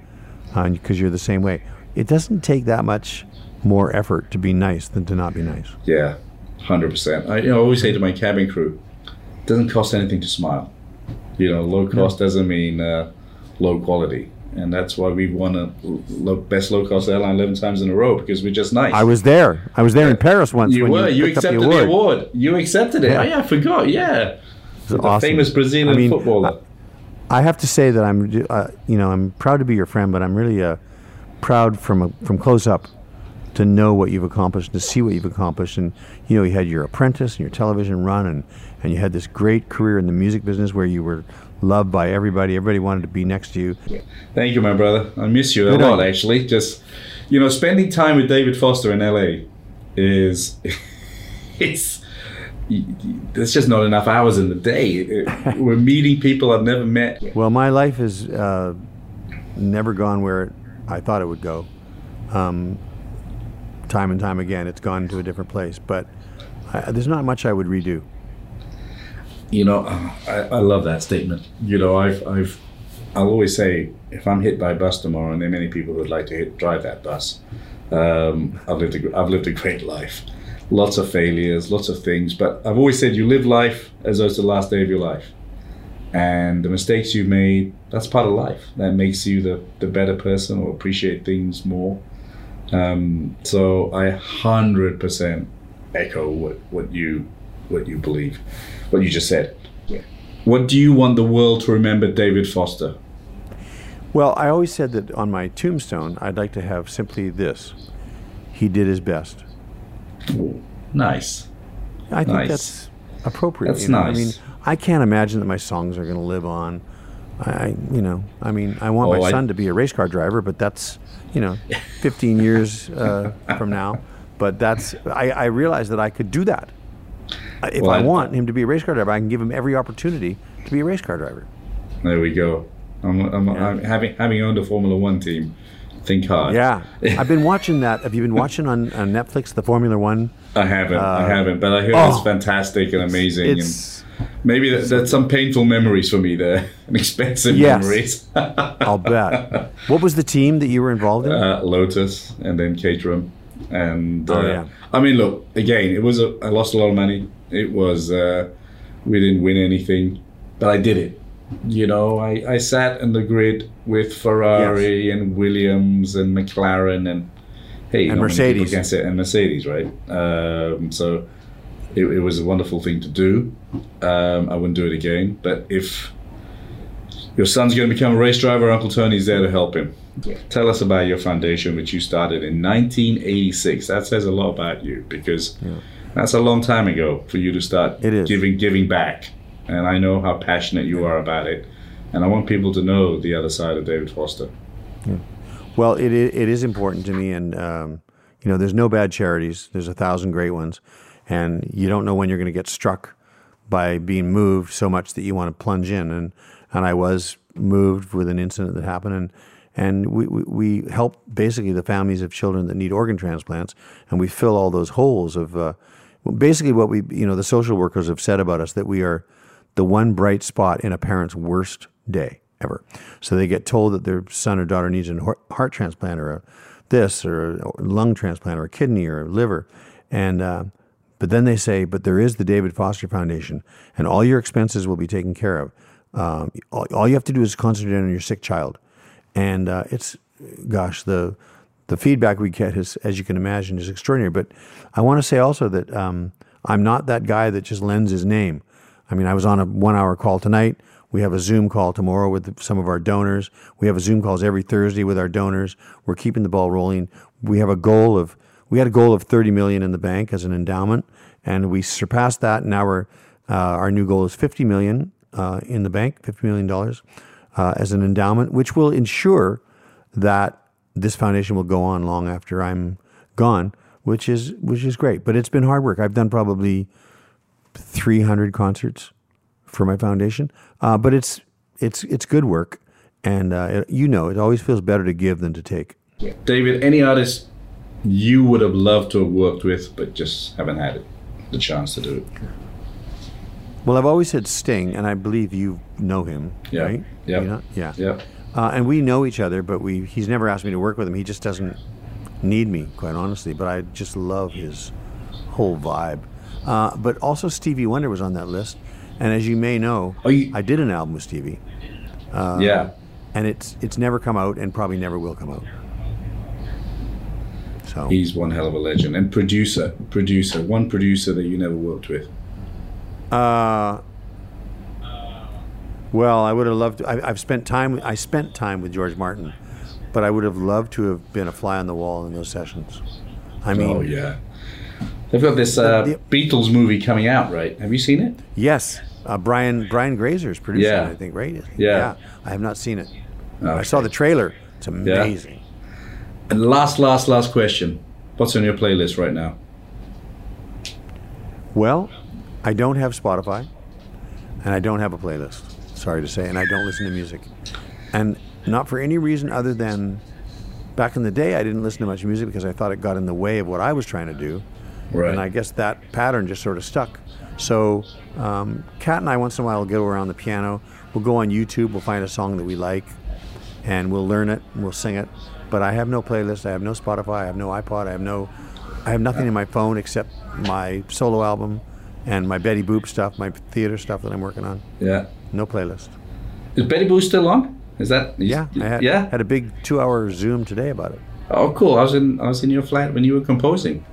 uh, because you're the same way. It doesn't take that much more effort to be nice than to not be nice. Yeah, hundred percent. I you know, always say to my cabin crew, it doesn't cost anything to smile. You know, low cost doesn't mean uh, low quality, and that's why we've won a low, best low cost airline eleven times in a row because we're just nice. I was there. I was there in Paris once you were. you You accepted the the award. award. You accepted it. Yeah. Oh, yeah, I forgot. Yeah, the awesome. famous Brazilian I mean, footballer. I have to say that I'm, uh, you know, I'm proud to be your friend, but I'm really uh, proud from a, from close up to know what you've accomplished, to see what you've accomplished, and you know, you had your apprentice and your television run, and and you had this great career in the music business where you were loved by everybody. Everybody wanted to be next to you. Thank you, my brother. I miss you Good a lot, on actually. Just, you know, spending time with David Foster in LA is, <laughs> it's, there's just not enough hours in the day. We're meeting people I've never met. Well, my life has uh, never gone where I thought it would go. Um, time and time again, it's gone to a different place. But I, there's not much I would redo. You know, I, I love that statement. You know, I've, I've, I'll always say if I'm hit by a bus tomorrow, and there are many people who would like to hit, drive that bus, um, I've lived a, I've lived a great life. Lots of failures, lots of things, but I've always said you live life as though it's the last day of your life. And the mistakes you've made, that's part of life. That makes you the, the better person or appreciate things more. Um, so I hundred percent echo what, what you what you believe, what you just said. What do you want the world to remember David Foster? Well, I always said that on my tombstone, I'd like to have simply this He did his best. Nice. I think Nice. that's appropriate. That's you know? I mean, I can't imagine that my songs are going to live on. I, I- you know, I mean, I want Oh, my I- son to be a race car driver, but that's, you know, <laughs> 15 years uh, from now. But that's, I, I realize that I could do that. Uh, If Well, I I- want him to be a race car driver, I can give him every opportunity to be a race car driver. There we go. I'm, I'm, I'm having having owned a Formula One team. Think hard. Yeah, I've been <laughs> watching that. Have you been watching on, on Netflix the Formula One? I haven't. I haven't, but I hear oh. it's fantastic and amazing. It's and maybe that, that's some painful memories for me there, <laughs> and expensive Yes. memories. I'll bet. What was the team that you were involved in? uh, Lotus and then Caterham. And uh, Oh, yeah. I mean, look again. It was a. I lost a lot of money. It was. Uh, we didn't win anything, but I did it. You know, I, I sat in the grid with Ferrari and Williams and McLaren and hey, And not many people Mercedes. can and Mercedes, right? Um, so it, it was a wonderful thing to do. Um, I wouldn't do it again. But if your son's going to become a race driver, Uncle Tony's there to help him. Yeah. Tell us about your foundation, which you started in 1986. That says a lot about you because that's a long time ago for you to start It is. giving giving back. And I know how passionate you are about it. And I want people to know the other side of David Foster. Well, it it is important to me, and um, you know, there's no bad charities. There's a thousand great ones, and you don't know when you're going to get struck by being moved so much that you want to plunge in. And and I was moved with an incident that happened, and and we, we, we help basically the families of children that need organ transplants, and we fill all those holes of. Uh, basically, what we you know the social workers have said about us that we are the one bright spot in a parent's worst day ever. So they get told that their son or daughter needs a heart transplant or a this or a lung transplant or a kidney or a liver, and uh, but then they say, but there is the David Foster Foundation, and all your expenses will be taken care of. Um, all, all you have to do is concentrate on your sick child, and uh, it's gosh the the feedback we get is, as you can imagine, is extraordinary. But I want to say also that um, I'm not that guy that just lends his name. I mean, I was on a one hour call tonight. We have a Zoom call tomorrow with some of our donors. We have a Zoom calls every Thursday with our donors. We're keeping the ball rolling. We have a goal of we had a goal of 30 million in the bank as an endowment, and we surpassed that. Now we're uh, our new goal is 50 million uh, in the bank, 50 million dollars uh, as an endowment, which will ensure that this foundation will go on long after I'm gone, which is which is great. But it's been hard work. I've done probably 300 concerts for my foundation, uh, but it's it's it's good work, and uh, you know it always feels better to give than to take. David, any artist you would have loved to have worked with, but just haven't had it, the chance to do it? Well, I've always said Sting, and I believe you know him, Yeah. right? Yep. You know? Yeah. Yeah. Uh, and we know each other, but we he's never asked me to work with him. He just doesn't need me, quite honestly. But I just love his whole vibe. Uh, but also Stevie Wonder was on that list, and as you may know, Oh, you- I did an album with Stevie, yeah. and it's it's never come out, and probably never will come out. So He's one hell of a legend. And producer, producer, one producer that you never worked with. uh, Well, I would have loved. To, I, I've spent time. I spent time with George Martin, but I would have loved to have been a fly on the wall in those sessions. I mean, oh yeah. They've got this uh, The- Beatles movie coming out, right? Have you seen it? yes, uh, Brian Brian Grazer is producing Yeah. it. I think, right? Yeah. I have not seen it. Okay. I saw the trailer. It's amazing. And last, last, last question. What's on your playlist right now? Well, I don't have Spotify, and I don't have a playlist. Sorry to say, and I don't listen to music, and not for any reason other than back in the day I didn't listen to much music because I thought it got in the way of what I was trying to do, Right. and I guess that pattern just sort of stuck. So, um, Kat and I once in a while will go around the piano. We'll go on YouTube. We'll find a song that we like, and we'll learn it and we'll sing it. But I have no playlist. I have no Spotify. I have no iPod. I have no. I have nothing in my phone except my solo album and my Betty Boop stuff, my theater stuff that I'm working on. yeah. No playlist. Is Betty Boop still on? Is that? Yeah, I had, yeah. had a big two-hour Zoom today about it. Oh, cool. I was in. I was in your flat when you were composing.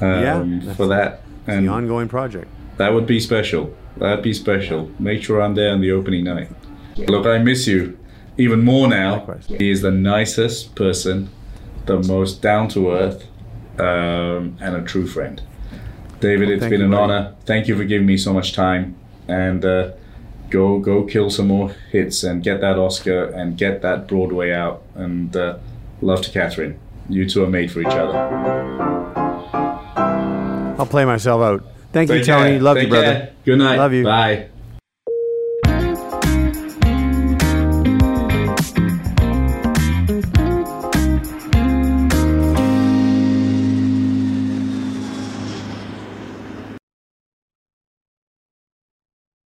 Um, Yeah. For that, and The ongoing project. that would be special. That'd be special. Make sure I'm there on the opening night. Look, I miss you even more now. Likewise. He is the nicest person, the most down to earth, um, and a true friend. David, it's been an buddy. honor. Thank you for giving me so much time. And uh, go go kill some more hits and get that Oscar and get that Broadway out. And uh, love to Catherine. You two are made for each other. I'll play myself out. Thank you, Tony. care. Love Take you, brother. care. Good night. Love you. Bye.